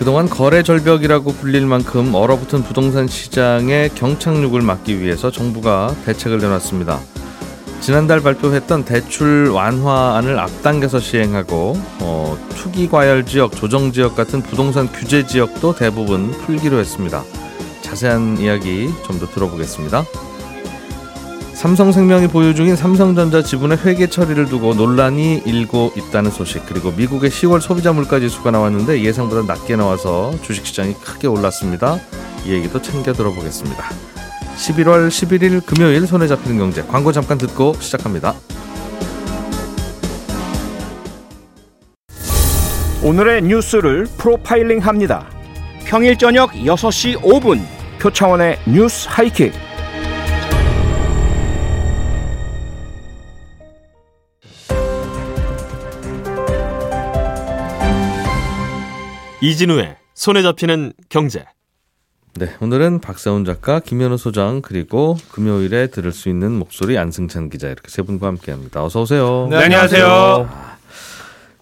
그동안 거래 절벽이라고 불릴 만큼 얼어붙은 부동산 시장의 경착륙을 막기 위해서 정부가 대책을 내놨습니다. 지난달 발표했던 대출 완화안을 앞당겨서 시행하고 어, 투기 과열 지역, 조정 지역 같은 부동산 규제 지역도 대부분 풀기로 했습니다. 자세한 이야기 좀 더 들어보겠습니다. 삼성생명이 보유 중인 삼성전자 지분의 회계 처리를 두고 논란이 일고 있다는 소식 그리고 미국의 10월 소비자 물가 지수가 나왔는데 예상보다 낮게 나와서 주식시장이 크게 올랐습니다. 이 얘기도 챙겨 들어보겠습니다. 11월 11일 금요일 손에 잡히는 경제 광고 잠깐 듣고 시작합니다. 오늘의 뉴스를 프로파일링 합니다. 평일 저녁 6시 5분 표창원의 뉴스 하이킥. 이진우의 손에 잡히는 경제. 네, 오늘은 박사훈 작가, 김현우 소장 그리고 금요일에 들을 수 있는 목소리 안승찬 기자 이렇게 세 분과 함께합니다. 어서 오세요. 네, 안녕하세요.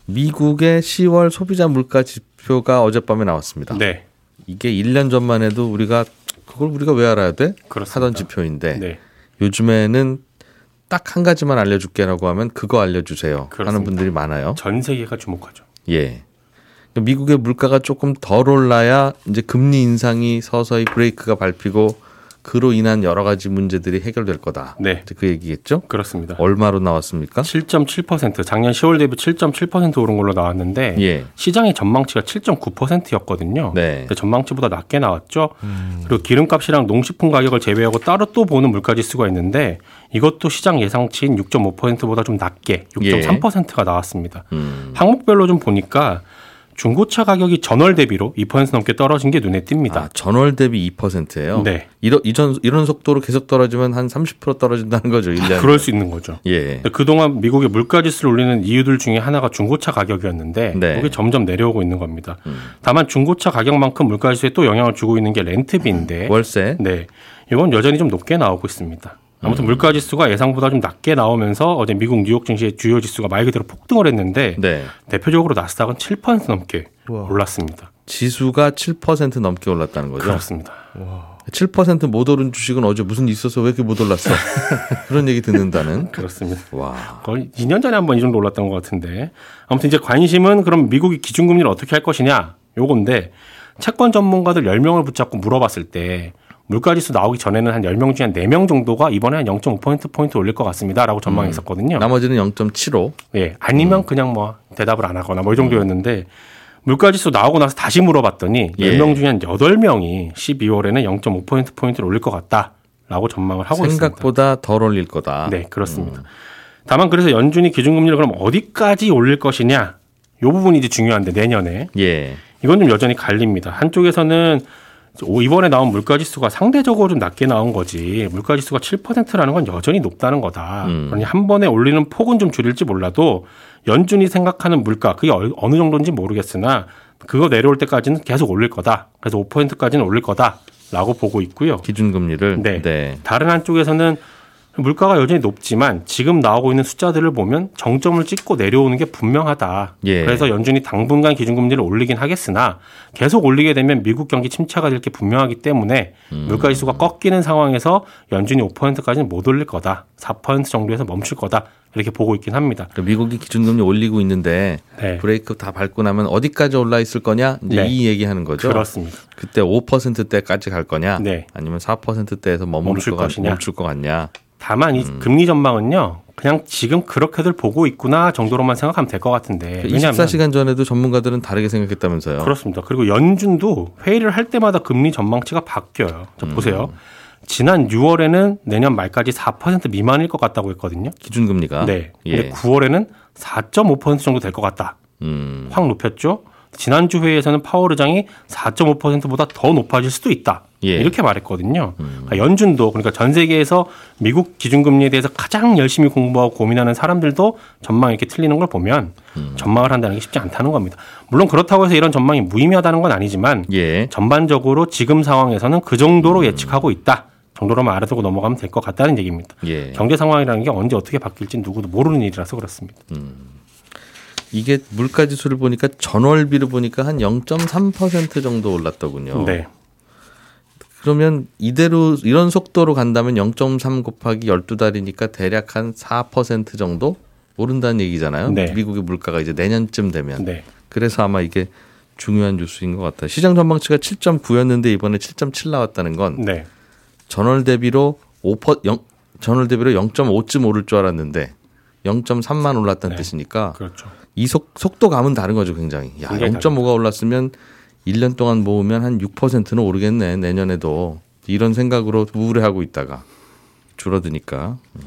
미국의 10월 소비자 물가 지표가 어젯밤에 나왔습니다. 네, 이게 1년 전만 해도 우리가 그걸 우리가 왜 알아야 돼? 그렇습니다. 하던 지표인데 네, 요즘에는 딱 한 가지만 알려줄게라고 하면 그거 알려주세요 하는 그렇습니다. 분들이 많아요. 전 세계가 주목하죠. 예. 미국의 물가가 조금 덜 올라야 이제 금리 인상이 서서히 브레이크가 밟히고 그로 인한 여러 가지 문제들이 해결될 거다. 네. 이제 그 얘기겠죠? 그렇습니다. 얼마로 나왔습니까? 7.7% 작년 10월 대비 7.7% 오른 걸로 나왔는데 예. 시장의 전망치가 7.9%였거든요. 네. 근데 전망치보다 낮게 나왔죠. 그리고 기름값이랑 농식품 가격을 제외하고 따로 또 보는 물가지수가 있는데 이것도 시장 예상치인 6.5%보다 좀 낮게 6.3%가 나왔습니다. 음. 항목별로 좀 보니까 중고차 가격이 전월 대비로 2% 넘게 떨어진 게 눈에 띕니다. 아, 전월 대비 2%예요. 네. 이런 이전 이런 속도로 계속 떨어지면 한 30% 떨어진다는 거죠. 1년. 그럴 수 있는 거죠. 예. 그동안 미국의 물가 지수를 올리는 이유들 중에 하나가 중고차 가격이었는데 네. 음. 그게 점점 내려오고 있는 겁니다. 다만 중고차 가격만큼 물가 지수에 또 영향을 주고 있는 게 렌트비인데 월세. 네. 이건 여전히 좀 높게 나오고 있습니다. 음. 아무튼 물가 지수가 예상보다 좀 낮게 나오면서 어제 미국 뉴욕 증시의 주요 지수가 말 그대로 폭등을 했는데 네. 대표적으로 나스닥은 7% 넘게 올랐습니다. 지수가 7% 넘게 올랐다는 거죠. 그렇습니다. 7%못 오른 주식은 어제 무슨 일 있어서 왜 이렇게 못 올랐어? 그런 얘기 듣는다는. 그렇습니다. 와. 거의 2년 전에 한 번 이 정도 올랐던 것 같은데 아무튼 이제 관심은 그럼 미국이 기준금리를 어떻게 할 것이냐 요건데 채권 전문가들 10명을 붙잡고 물어봤을 때 물가지수 나오기 전에는 한 10명 중에 한 4명 정도가 이번에 한 0.5%포인트 올릴 것 같습니다라고 전망했었거든요. 나머지는 0.75. 예, 아니면 그냥 뭐 대답을 안 하거나 뭐 이 정도였는데 물가지수 나오고 나서 다시 물어봤더니 예. 10명 중에 한 8명이 12월에는 0.5%포인트를 올릴 것 같다라고 전망을 하고 있습니다. 생각보다 덜 올릴 거다. 네, 그렇습니다. 다만 그래서 연준이 기준금리를 그럼 어디까지 올릴 것이냐 요 부분이 이제 중요한데 내년에 예. 이건 좀 여전히 갈립니다. 한쪽에서는 오, 이번에 나온 물가 지수가 상대적으로 좀 낮게 나온 거지 물가 지수가 7%라는 건 여전히 높다는 거다. 음. 그러니 한 번에 올리는 폭은 좀 줄일지 몰라도 연준이 생각하는 물가 그게 얼- 어느 정도인지 모르겠으나 그거 내려올 때까지는 계속 올릴 거다. 그래서 5%까지는 올릴 거다라고 보고 있고요. 기준금리를. 네. 네. 다른 한쪽에서는 물가가 여전히 높지만 지금 나오고 있는 숫자들을 보면 정점을 찍고 내려오는 게 분명하다. 예. 그래서 연준이 당분간 기준금리를 올리긴 하겠으나 계속 올리게 되면 미국 경기 침체가 될 게 분명하기 때문에 음. 물가 지수가 꺾이는 상황에서 연준이 5%까지는 못 올릴 거다. 4% 정도에서 멈출 거다. 이렇게 보고 있긴 합니다. 그러니까 미국이 기준금리 올리고 있는데 네. 브레이크 다 밟고 나면 어디까지 올라 있을 거냐? 이제 네. 이 얘기하는 거죠. 그렇습니다. 그때 5%대까지 갈 거냐? 네. 아니면 4%대에서 머무를 멈출 것 같, 것이냐? 멈출 것 같냐? 다만 이 음. 금리 전망은요. 그냥 지금 그렇게들 보고 있구나 정도로만 생각하면 될 것 같은데. 왜냐하면 24시간 전에도 전문가들은 다르게 생각했다면서요. 그렇습니다. 그리고 연준도 회의를 할 때마다 금리 전망치가 바뀌어요. 자, 음. 보세요. 지난 6월에는 내년 말까지 4% 미만일 것 같다고 했거든요. 기준금리가. 네. 예. 근데 9월에는 4.5% 정도 될 것 같다. 음. 확 높였죠. 지난주 회의에서는 파월 의장이 4.5%보다 더 높아질 수도 있다. 예. 이렇게 말했거든요. 음. 그러니까 연준도 그러니까 전 세계에서 미국 기준금리에 대해서 가장 열심히 공부하고 고민하는 사람들도 전망 이렇게 틀리는 걸 보면 음. 전망을 한다는 게 쉽지 않다는 겁니다. 물론 그렇다고 해서 이런 전망이 무의미하다는 건 아니지만 예. 전반적으로 지금 상황에서는 그 정도로 음. 예측하고 있다. 정도로만 알아두고 넘어가면 될 것 같다는 얘기입니다. 예. 경제 상황이라는 게 언제 어떻게 바뀔지 누구도 모르는 일이라서 그렇습니다. 음. 이게 물가 지수를 보니까 전월비를 보니까 한 0.3% 정도 올랐더군요. 네. 그러면 이대로 이런 속도로 간다면 0.3 곱하기 12달이니까 대략 한 4% 정도 오른다는 얘기잖아요. 네. 미국의 물가가 이제 내년쯤 되면. 네. 그래서 아마 이게 중요한 뉴스인 것 같아요. 시장 전망치가 7.9였는데 이번에 7.7 나왔다는 건 네. 전월 대비로 5% 0, 전월 대비로 0.5쯤 오를 줄 알았는데 0.3만 올랐다는 네. 뜻이니까 그렇죠. 이 속, 속도감은 다른 거죠, 굉장히. 야, 0.5가 올랐으면 1년 동안 모으면 한 6%는 오르겠네, 내년에도. 이런 생각으로 우울해하고 있다가 줄어드니까. 음.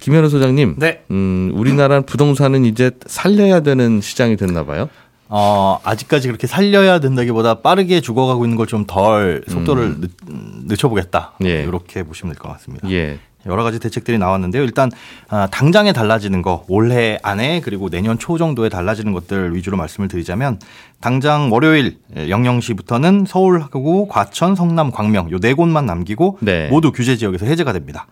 김현우 소장님, 네. 음, 우리나라 부동산은 이제 살려야 되는 시장이 됐나 봐요. 어, 아직까지 그렇게 살려야 된다기보다 빠르게 죽어가고 있는 걸 좀 덜 속도를 음. 늦, 늦춰보겠다. 예. 이렇게 보시면 될 것 같습니다. 예. 여러 가지 대책들이 나왔는데요. 일단 아, 당장에 달라지는 거 올해 안에 그리고 내년 초 정도에 달라지는 것들 위주로 말씀을 드리자면 당장 월요일 00시부터는 서울하고 과천, 성남, 광명 요 네 곳만 남기고 네. 모두 규제 지역에서 해제가 됩니다.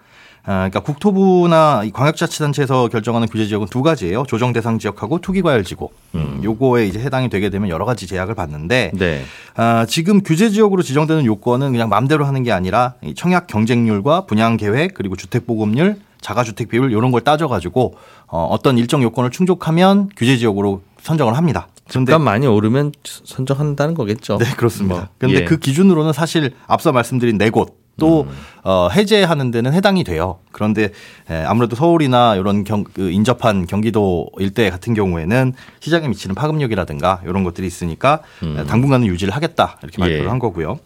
아, 그러니까 국토부나 광역자치단체에서 결정하는 규제 지역은 두 가지예요. 조정 대상 지역하고 투기과열 지구. 음. 요거에 이제 해당이 되게 되면 여러 가지 제약을 받는데 네. 아, 지금 규제 지역으로 지정되는 요건은 그냥 마음대로 하는 게 아니라 청약 경쟁률과 분양 계획 그리고 주택 보급률 자가주택 비율 이런 걸 따져가지고 어, 어떤 일정 요건을 충족하면 규제 지역으로 선정을 합니다. 그런데 많이 오르면 선정한다는 거겠죠. 네, 그렇습니다. 뭐, 그런데 예. 그 기준으로는 사실 앞서 말씀드린 네 곳, 또 음. 어, 해제하는 데는 해당이 돼요. 그런데 에, 아무래도 서울이나 이런 경, 그 인접한 경기도 일대 같은 경우에는 시장에 미치는 파급력이라든가 이런 것들이 있으니까 음. 당분간은 유지를 하겠다 이렇게 발표를 예. 한 거고요.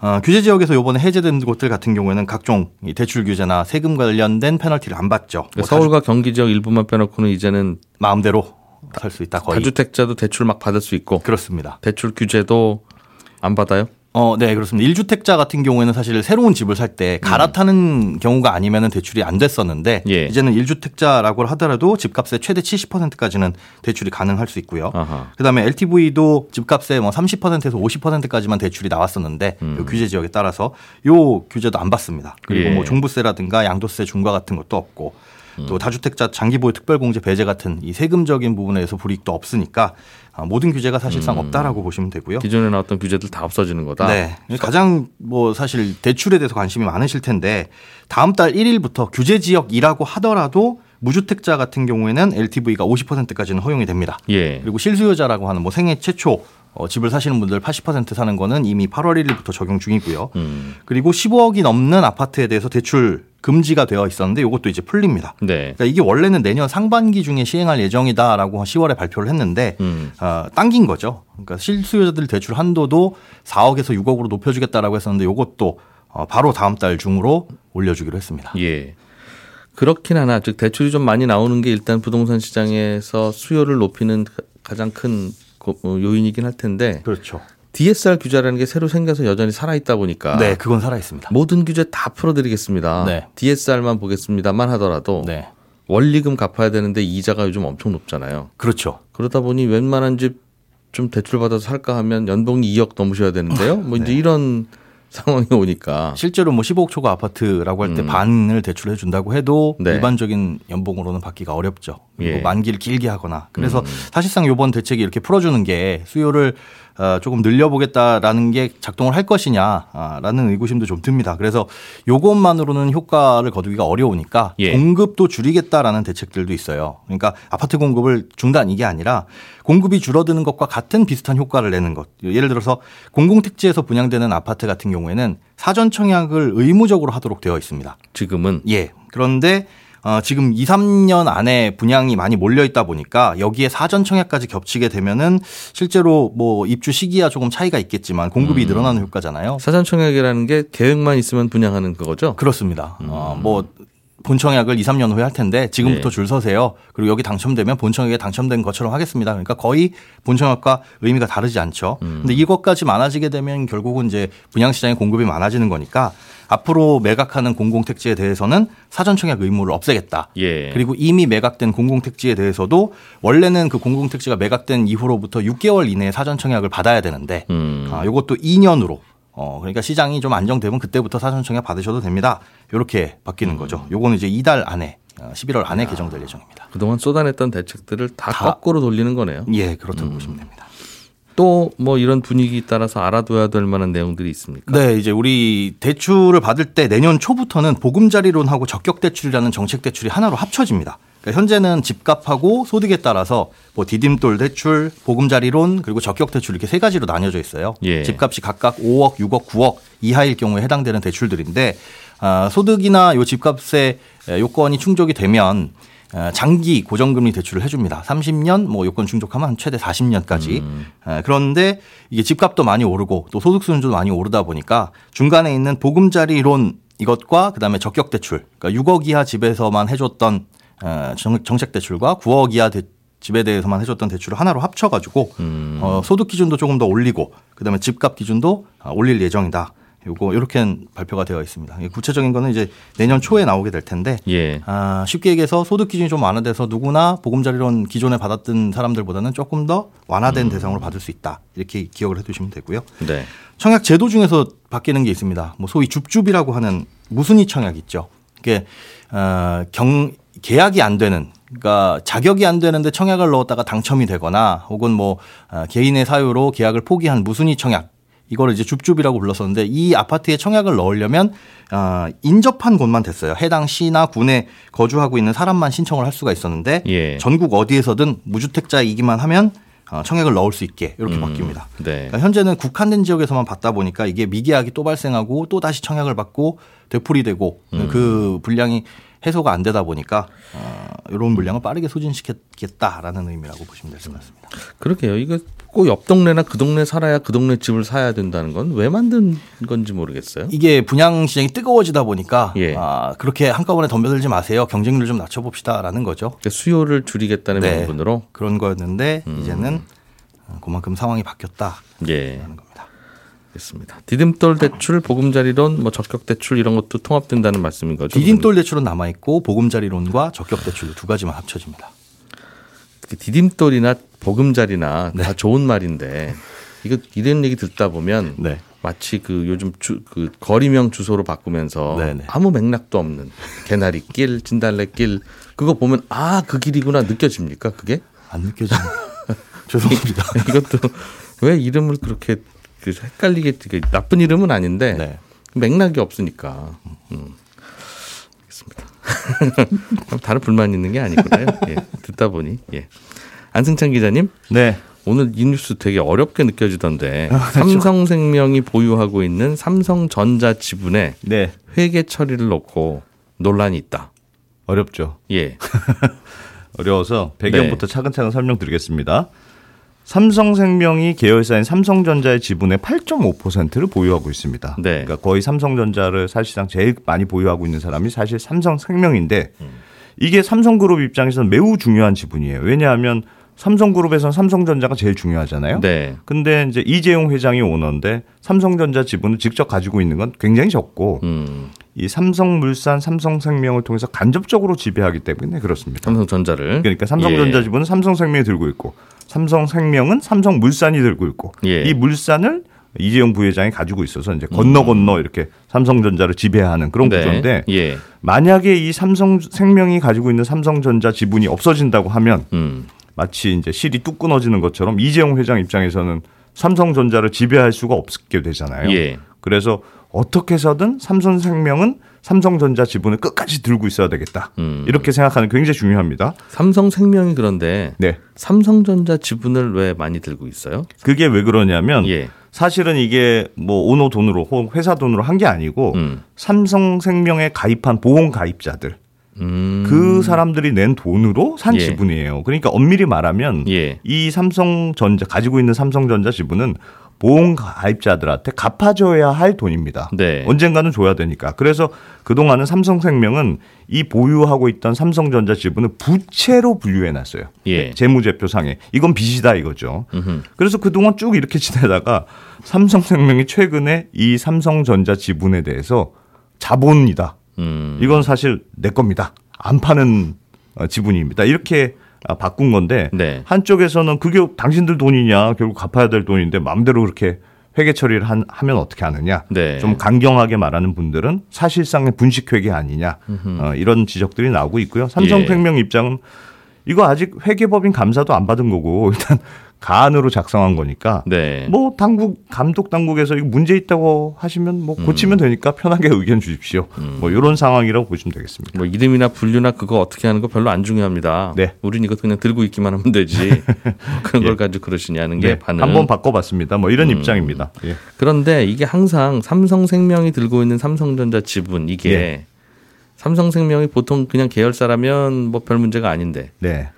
어, 규제 지역에서 요번에 해제된 곳들 같은 경우에는 각종 대출 규제나 세금 관련된 페널티를 안 받죠. 그러니까 뭐 서울과 경기 지역 일부만 빼놓고는 이제는 마음대로 살 수 있다. 거의. 다주택자도 대출 막 받을 수 있고. 그렇습니다. 대출 규제도 안 받아요? 어, 네, 그렇습니다. 1주택자 같은 경우에는 사실 새로운 집을 살 때 갈아타는 음. 경우가 아니면 대출이 안 됐었는데 예. 이제는 1주택자라고 하더라도 집값의 최대 70%까지는 대출이 가능할 수 있고요. 아하. 그다음에 LTV도 집값의 뭐 30%에서 50%까지만 대출이 나왔었는데 음. 규제 지역에 따라서 요 규제도 안 받습니다. 그리고 예. 뭐 종부세라든가 양도세 중과 같은 것도 없고 또 음. 다주택자 장기보유 특별공제 배제 같은 이 세금적인 부분에서 불이익도 없으니까 아, 모든 규제가 사실상 음. 없다라고 보시면 되고요. 기존에 나왔던 규제들 다 없어지는 거다. 네. 가장 뭐 사실 대출에 대해서 관심이 많으실 텐데 다음 달 1일부터 규제 지역이라고 하더라도 무주택자 같은 경우에는 LTV가 50%까지는 허용이 됩니다. 예. 그리고 실수요자라고 하는 뭐 생애 최초 어, 집을 사시는 분들 80% 사는 거는 이미 8월 1일부터 적용 중이고요. 음. 그리고 15억이 넘는 아파트에 대해서 대출 금지가 되어 있었는데 이것도 이제 풀립니다. 네. 그러니까 이게 원래는 내년 상반기 중에 시행할 예정이다라고 10월에 발표를 했는데 음. 어, 당긴 거죠. 그러니까 실수요자들 대출 한도도 4억에서 6억으로 높여주겠다라고 했었는데 이것도 어, 바로 다음 달 중으로 올려주기로 했습니다. 예. 그렇긴 하나 즉 대출이 좀 많이 나오는 게 일단 부동산 시장에서 수요를 높이는 가장 큰 어, 요인이긴 할 텐데. 그렇죠. DSR 규제라는 게 새로 생겨서 여전히 살아있다 보니까 네, 그건 살아있습니다. 모든 규제 다 풀어드리겠습니다. 네. DSR만 보겠습니다만 하더라도 네. 원리금 갚아야 되는데 이자가 요즘 엄청 높잖아요. 그렇죠. 그러다 보니 웬만한 집 좀 대출 받아서 살까 하면 연봉이 2억 넘으셔야 되는데요. 뭐 이제 네. 이런 상황이 오니까 실제로 뭐 15억 초과 아파트라고 할때 음. 반을 대출해 준다고 해도 네. 일반적인 연봉으로는 받기가 어렵죠. 그리고 예. 만기를 길게 하거나 그래서 음. 사실상 요번 대책이 이렇게 풀어주는 게 수요를 어, 조금 늘려보겠다라는 게 작동을 할 것이냐라는 의구심도 좀 듭니다. 그래서 요것만으로는 효과를 거두기가 어려우니까 예. 공급도 줄이겠다라는 대책들도 있어요. 그러니까 아파트 공급을 중단 이게 아니라 공급이 줄어드는 것과 같은 비슷한 효과를 내는 것. 예를 들어서 공공택지에서 분양되는 아파트 같은 경우에는 사전 청약을 의무적으로 하도록 되어 있습니다. 지금은 예. 그런데 어, 지금 2, 3년 안에 분양이 많이 몰려 있다 보니까 여기에 사전 청약까지 겹치게 되면은 실제로 뭐 입주 시기야 조금 차이가 있겠지만 공급이 음. 늘어나는 효과잖아요. 사전 청약이라는 게 계획만 있으면 분양하는 그거죠? 그렇습니다. 음. 어, 뭐 본청약을 2, 3년 후에 할 텐데 지금부터 네. 줄 서세요. 그리고 여기 당첨되면 본청약에 당첨된 것처럼 하겠습니다. 그러니까 거의 본청약과 의미가 다르지 않죠. 음. 근데 이것까지 많아지게 되면 결국은 이제 분양시장의 공급이 많아지는 거니까 앞으로 매각하는 공공택지에 대해서는 사전청약 의무를 없애겠다. 예. 그리고 이미 매각된 공공택지에 대해서도 원래는 그 공공택지가 매각된 이후로부터 6개월 이내에 사전청약을 받아야 되는데 음. 아, 이것도 2년으로 어, 그러니까 시장이 좀 안정되면 그때부터 사전청약 받으셔도 됩니다. 이렇게 바뀌는 음. 거죠. 요거는 이제 이달 안에 11월 어, 안에 야. 개정될 예정입니다. 그동안 쏟아냈던 대책들을 다, 다 거꾸로 돌리는 거네요. 예, 그렇다고 음. 보시면 됩니다. 또 뭐 이런 분위기 따라서 알아둬야 될 만한 내용들이 있습니까? 네, 이제 우리 대출을 받을 때 내년 초부터는 보금자리론하고 적격 대출이라는 정책 대출이 하나로 합쳐집니다. 그러니까 현재는 집값하고 소득에 따라서 뭐 디딤돌 대출, 보금자리론 그리고 적격 대출 이렇게 세 가지로 나뉘어져 있어요. 예. 집값이 각각 5억, 6억, 9억 이하일 경우에 해당되는 대출들인데 아, 소득이나 요 집값의 요건이 충족이 되면 장기 고정금리 대출을 해줍니다. 30년 뭐 요건 충족하면 최대 40년까지. 음. 그런데 이게 집값도 많이 오르고 또 소득 수준도 많이 오르다 보니까 중간에 있는 보금자리 론 이것과 그다음에 적격 대출, 그러니까 6억 이하 집에서만 해줬던 정책 대출과 9억 이하 대, 집에 대해서만 해줬던 대출을 하나로 합쳐가지고 음. 어, 소득 기준도 조금 더 올리고 그다음에 집값 기준도 아, 올릴 예정이다. 요거 이렇게 발표가 되어 있습니다. 구체적인 거는 이제 내년 초에 나오게 될 텐데 예. 아, 쉽게 얘기해서 소득 기준이 좀 완화돼서 누구나 보금자리론 기존에 받았던 사람들보다는 조금 더 완화된 음. 대상으로 받을 수 있다 이렇게 기억을 해두시면 되고요. 네. 청약 제도 중에서 바뀌는 게 있습니다. 뭐 소위 줍줍이라고 하는 무순위 청약 있죠. 이게 어, 경 계약이 안 되는 그러니까 자격이 안 되는데 청약을 넣었다가 당첨이 되거나 혹은 뭐 어, 개인의 사유로 계약을 포기한 무순위 청약 이거를 이제 줍줍이라고 불렀었는데 이 아파트에 청약을 넣으려면 어, 인접한 곳만 됐어요. 해당 시나 군에 거주하고 있는 사람만 신청을 할 수가 있었는데 예. 전국 어디에서든 무주택자이기만 하면 어, 청약을 넣을 수 있게 이렇게 음, 바뀝니다. 네. 그러니까 현재는 국한된 지역에서만 받다 보니까 이게 미계약이 또 발생하고 또 다시 청약을 받고 되풀이되고 음. 그 분량이 해소가 안 되다 보니까 어, 이런 물량을 빠르게 소진시켰겠다라는 의미라고 보시면 될 것 같습니다. 그러게요. 이거 꼭 옆 동네나 그 동네 살아야 그 동네 집을 사야 된다는 건 왜 만든 건지 모르겠어요. 이게 분양 시장이 뜨거워지다 보니까 예. 아, 그렇게 한꺼번에 덤벼들지 마세요. 경쟁률 좀 낮춰봅시다라는 거죠. 그러니까 수요를 줄이겠다는 네. 명분으로 그런 거였는데 음. 이제는 그만큼 상황이 바뀌었다라는 예. 겁니다. 알겠습니다. 디딤돌 대출, 보금자리론, 뭐 적격 대출 이런 것도 통합된다는 말씀인 거죠? 디딤돌 대출은 남아 있고 보금자리론과 적격 대출 두 가지만 합쳐집니다. 그 디딤돌이나 보금자리나 네. 다 좋은 말인데 이거 이런 얘기 듣다 보면 네. 마치 그 요즘 주, 그 거리명 주소로 바꾸면서 네네. 네. 아무 맥락도 없는 개나리 길, 진달래 길 그거 보면 아 그 길이구나 느껴집니까 그게? 안 느껴집니다. 죄송합니다. 이것도 왜 이름을 그렇게 그 헷갈리게 되게 나쁜 이름은 아닌데 네. 맥락이 없으니까. 음. 알겠습니다. 다른 불만 있는 게 아니구나요. 예, 듣다 보니. 예. 안승찬 기자님. 네. 오늘 이 뉴스 되게 어렵게 느껴지던데 아, 삼성생명이 보유하고 있는 삼성전자 지분에 네. 회계 처리를 놓고 논란이 있다. 어렵죠. 예. 어려워서 배경부터 네. 차근차근 설명드리겠습니다. 삼성생명이 계열사인 삼성전자의 지분의 8.5%를 보유하고 있습니다. 네. 그러니까 거의 삼성전자를 사실상 제일 많이 보유하고 있는 사람이 사실 삼성생명인데 음. 이게 삼성그룹 입장에서는 매우 중요한 지분이에요. 왜냐하면 삼성그룹에서는 삼성전자가 제일 중요하잖아요. 네. 근데 이제 이재용 회장이 오너인데 삼성전자 지분을 직접 가지고 있는 건 굉장히 적고 음. 이 삼성물산, 삼성생명을 통해서 간접적으로 지배하기 때문에 그렇습니다. 삼성전자를. 그러니까 삼성전자 예. 지분은 삼성생명이 들고 있고 삼성생명은 삼성물산이 들고 있고 예. 이 물산을 이재용 부회장이 가지고 있어서 이제 건너 건너 이렇게 삼성전자를 지배하는 그런 네. 구조인데 예. 만약에 이 삼성생명이 가지고 있는 삼성전자 지분이 없어진다고 하면 음. 마치 이제 실이 뚝 끊어지는 것처럼 이재용 회장 입장에서는 삼성전자를 지배할 수가 없게 되잖아요. 예. 그래서 어떻게 해서든 삼성생명은 삼성전자 지분을 끝까지 들고 있어야 되겠다. 음. 이렇게 생각하는 굉장히 중요합니다. 삼성생명이 그런데 네. 삼성전자 지분을 왜 많이 들고 있어요? 그게 왜 그러냐면 예. 사실은 이게 뭐 오너 돈으로 혹은 회사 돈으로 한 게 아니고 음. 삼성생명에 가입한 보험 가입자들 음. 그 사람들이 낸 돈으로 산 예. 지분이에요. 그러니까 엄밀히 말하면 예. 이 삼성전자 가지고 있는 삼성전자 지분은 보험 가입자들한테 갚아줘야 할 돈입니다. 네. 언젠가는 줘야 되니까. 그래서 그동안은 삼성생명은 이 보유하고 있던 삼성전자 지분을 부채로 분류해 놨어요. 예. 재무제표상에. 이건 빚이다 이거죠. 음흠. 그래서 그동안 쭉 이렇게 지내다가 삼성생명이 최근에 이 삼성전자 지분에 대해서 자본이다. 음. 이건 사실 내 겁니다. 안 파는 어, 지분입니다. 이렇게 아, 바꾼 건데 네. 한쪽에서는 그게 당신들 돈이냐 결국 갚아야 될 돈인데 마음대로 그렇게 회계 처리를 한, 하면 어떻게 하느냐 네. 좀 강경하게 말하는 분들은 사실상의 분식 회계 아니냐 어, 이런 지적들이 나오고 있고요 삼성생명 예. 입장은 이거 아직 회계법인 감사도 안 받은 거고 일단 간으로 작성한 거니까 네. 뭐 당국 감독 당국에서 이거 문제 있다고 하시면 뭐 고치면 음. 되니까 편하게 의견 주십시오. 음. 뭐 이런 상황이라고 보시면 되겠습니다. 뭐 이름이나 분류나 그거 어떻게 하는 거 별로 안 중요합니다. 네. 우린 이거 그냥 들고 있기만 하면 되지. 그런 걸 예. 가지고 그러시냐는 게 네. 반응. 한번 바꿔봤습니다. 뭐 이런 음. 입장입니다. 예. 그런데 이게 항상 삼성생명이 들고 있는 삼성전자 지분 이게 예. 삼성생명이 보통 그냥 계열사라면 뭐 별 문제가 아닌데. 네.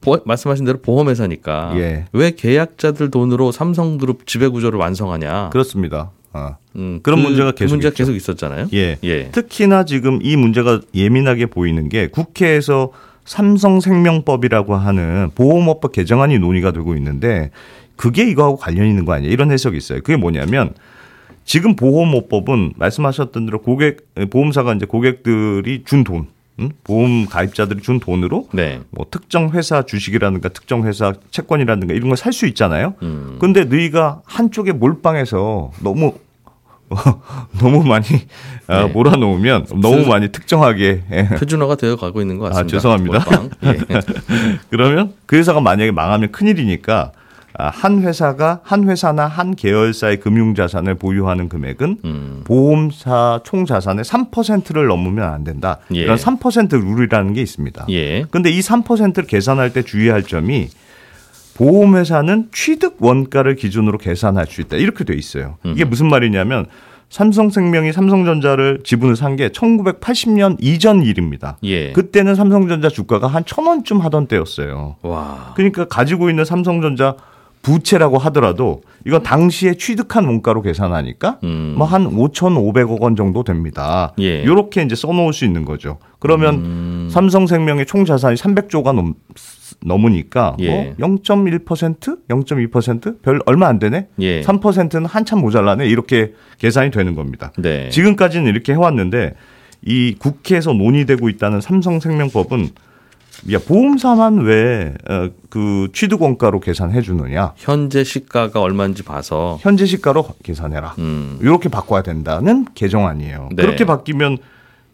보, 말씀하신 대로 보험회사니까 예. 왜 계약자들 돈으로 삼성그룹 지배구조를 완성하냐? 그렇습니다. 아. 음, 그런 그, 문제가 계속 그 문제가 계속 있었잖아요. 예. 예. 특히나 지금 이 문제가 예민하게 보이는 게 국회에서 삼성생명법이라고 하는 보험업법 개정안이 논의가 되고 있는데 그게 이거하고 관련 있는 거 아니냐 이런 해석이 있어요. 그게 뭐냐면 지금 보험업법은 말씀하셨던 대로 고객 보험사가 이제 고객들이 준 돈, 보험 가입자들이 준 돈으로 네. 뭐 특정 회사 주식이라든가 특정 회사 채권이라든가 이런 걸 살 수 있잖아요. 음. 근데 너희가 한쪽에 몰빵해서 너무 너무 많이 아, 네. 몰아놓으면 너무 많이 특정하게 예. 표준화가 되어 가고 있는 것 같습니다. 아, 죄송합니다. 예. 그러면 그 회사가 만약에 망하면 큰일이니까 아, 한 회사가 한 회사나 한 계열사의 금융 자산을 보유하는 금액은 음. 보험사 총 자산의 3%를 넘으면 안 된다. 예. 이런 3% 룰이라는 게 있습니다. 예. 근데 이 3%를 계산할 때 주의할 점이 보험회사는 취득 원가를 기준으로 계산할 수 있다. 이렇게 돼 있어요. 이게 무슨 말이냐면 삼성생명이 삼성전자를 지분을 산 게 1980년 이전 일입니다. 예. 그때는 삼성전자 주가가 한 천 원쯤 하던 때였어요. 와. 그러니까 가지고 있는 삼성전자 부채라고 하더라도 이건 당시에 취득한 원가로 계산하니까 음. 뭐한 5,500억 원 정도 됩니다. 예. 이렇게 이제 써놓을 수 있는 거죠. 그러면 음. 삼성생명의 총 자산이 300조가 넘, 넘으니까 예. 뭐 0.1%, 0.2%별 얼마 안 되네. 예. 3%는 한참 모자라네. 이렇게 계산이 되는 겁니다. 네. 지금까지는 이렇게 해왔는데 이 국회에서 논의되고 있다는 삼성생명법은 야 보험사만 왜그 어, 취득 원가로 계산해 주느냐? 현재 시가가 얼마인지 봐서 현재 시가로 계산해라. 음. 이렇게 바꿔야 된다는 개정안이에요. 네. 그렇게 바뀌면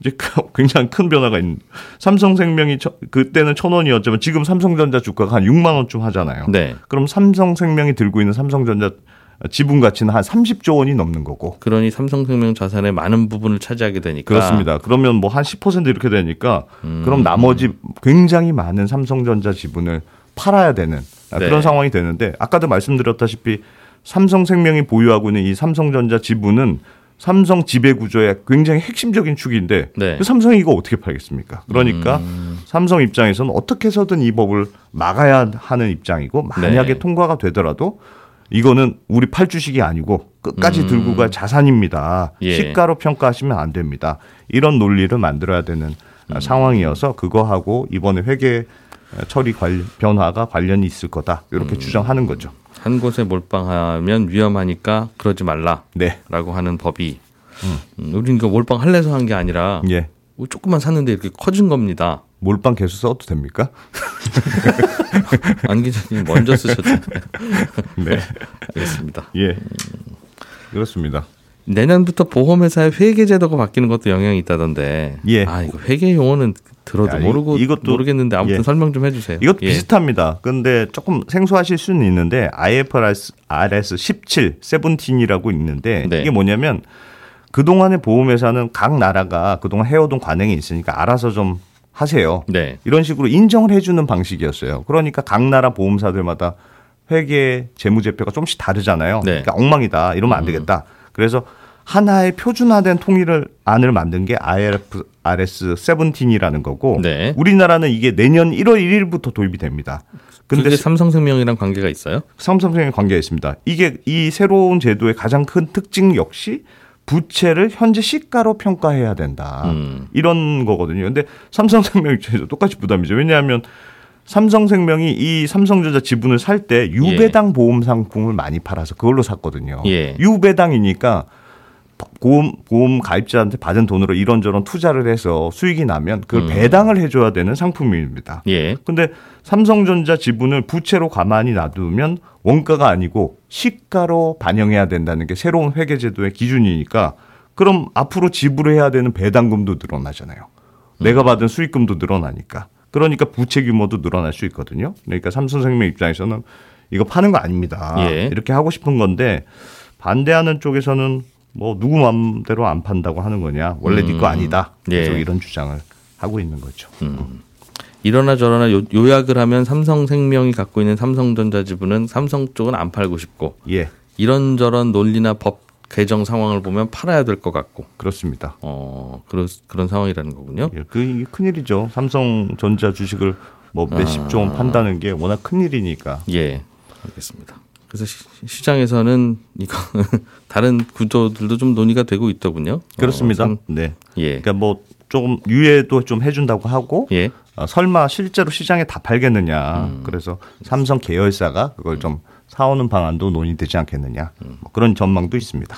이제 굉장히 큰 변화가 있는. 삼성생명이 그때는 천 원이었지만 지금 삼성전자 주가가 한 6만 원쯤 하잖아요. 네. 그럼 삼성생명이 들고 있는 삼성전자 지분 가치는 한 30조 원이 넘는 거고. 그러니 삼성생명 자산의 많은 부분을 차지하게 되니까. 그렇습니다. 그러면 뭐 한 10% 이렇게 되니까 음. 그럼 나머지 굉장히 많은 삼성전자 지분을 팔아야 되는 네. 그런 상황이 되는데 아까도 말씀드렸다시피 삼성생명이 보유하고 있는 이 삼성전자 지분은 삼성 지배 구조의 굉장히 핵심적인 축인데 네. 그 삼성이 이거 어떻게 팔겠습니까? 그러니까 음. 삼성 입장에서는 어떻게 해서든 이 법을 막아야 하는 입장이고 만약에 네. 통과가 되더라도 이거는 우리 팔 주식이 아니고 끝까지 음. 들고 갈 자산입니다. 예. 시가로 평가하시면 안 됩니다. 이런 논리를 만들어야 되는 음. 상황이어서 그거하고 이번에 회계 처리 관련, 변화가 관련이 있을 거다. 이렇게 음. 주장하는 거죠. 한 곳에 몰빵하면 위험하니까 그러지 말라라고 네. 하는 법이 음. 음 우리는 그 몰빵 할래서 한 게 아니라 예. 조금만 샀는데 이렇게 커진 겁니다. 몰빵 개수 써도 됩니까? 안 기자님 먼저 쓰셨잖아요. 네. 알겠습니다. 예. 그렇습니다. 내년부터 보험회사의 회계 제도가 바뀌는 것도 영향이 있다던데. 예. 아, 이거 회계 용어는 들어도 야, 모르고 이것도 모르겠는데 아무튼 예. 설명 좀 해주세요. 이것도 예. 비슷합니다. 근데 조금 생소하실 수는 있는데 IFRS RS 17, 17이라고 있는데 네. 이게 뭐냐면 그 동안의 보험회사는 각 나라가 그동안 해오던 관행이 있으니까 알아서 좀 하세요. 네. 이런 식으로 인정을 해주는 방식이었어요. 그러니까 각 나라 보험사들마다 회계 재무제표가 조금씩 다르잖아요. 네. 그러니까 엉망이다. 이러면 안 음. 되겠다. 그래서 하나의 표준화된 통일을 안을 만든 게 IF, IFRS 17이라는 거고 네. 우리나라는 이게 내년 1월 1일부터 도입이 됩니다. 근데 삼성생명이랑 관계가 있어요? 삼성생명 관계가 있습니다. 이게 이 새로운 제도의 가장 큰 특징 역시 부채를 현재 시가로 평가해야 된다. 음. 이런 거거든요. 근데 삼성생명 입장에서 똑같이 부담이죠. 왜냐하면 삼성생명이 이 삼성전자 지분을 살 때 유배당 예. 보험 상품을 많이 팔아서 그걸로 샀거든요. 예. 유배당이니까 보험, 보험 가입자한테 받은 돈으로 이런저런 투자를 해서 수익이 나면 그걸 음. 배당을 해줘야 되는 상품입니다. 예. 근데 삼성전자 지분을 부채로 가만히 놔두면 원가가 아니고 시가로 반영해야 된다는 게 새로운 회계제도의 기준이니까 그럼 앞으로 지불해야 되는 배당금도 늘어나잖아요. 음. 내가 받은 수익금도 늘어나니까. 그러니까 부채 규모도 늘어날 수 있거든요. 그러니까 삼성생명 입장에서는 이거 파는 거 아닙니다. 예. 이렇게 하고 싶은 건데 반대하는 쪽에서는 뭐 누구 마음대로 안 판다고 하는 거냐 원래 네 음. 네거 아니다 계속 예. 이런 주장을 하고 있는 거죠. 음. 이러나 저러나 요, 약을 하면 삼성생명이 갖고 있는 삼성전자 지분은 삼성 쪽은 안 팔고 싶고 예. 이런저런 논리나 법 개정 상황을 보면 팔아야 될 것 같고 그렇습니다. 어 그런 그런 상황이라는 거군요. 예, 그 큰일이죠. 삼성전자 주식을 뭐 몇십 조 아. 판다는 게 워낙 큰 일이니까. 예, 알겠습니다. 그래서 시, 장에서는 이거 다른 구조들도 좀 논의가 되고 있더군요. 그렇습니다. 어, 네. 예. 그러니까 뭐 조금 유예도 좀 해준다고 하고 예. 어, 설마 실제로 시장에 다 팔겠느냐. 음. 그래서 삼성 계열사가 그걸 좀 사오는 방안도 논의되지 않겠느냐. 음. 뭐 그런 전망도 있습니다.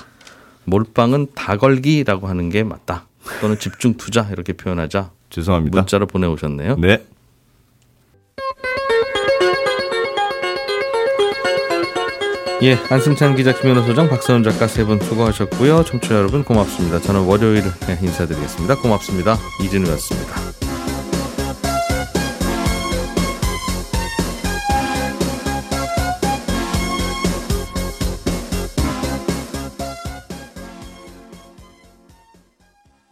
몰빵은 다 걸기라고 하는 게 맞다. 또는 집중 투자 이렇게 표현하자. 죄송합니다. 문자로 보내오셨네요. 네. 예, 안승찬 기자, 김현우 소장, 박서훈 작가 세 분 수고하셨고요. 청취자 여러분 고맙습니다. 저는 월요일 인사드리겠습니다. 고맙습니다. 이진우였습니다.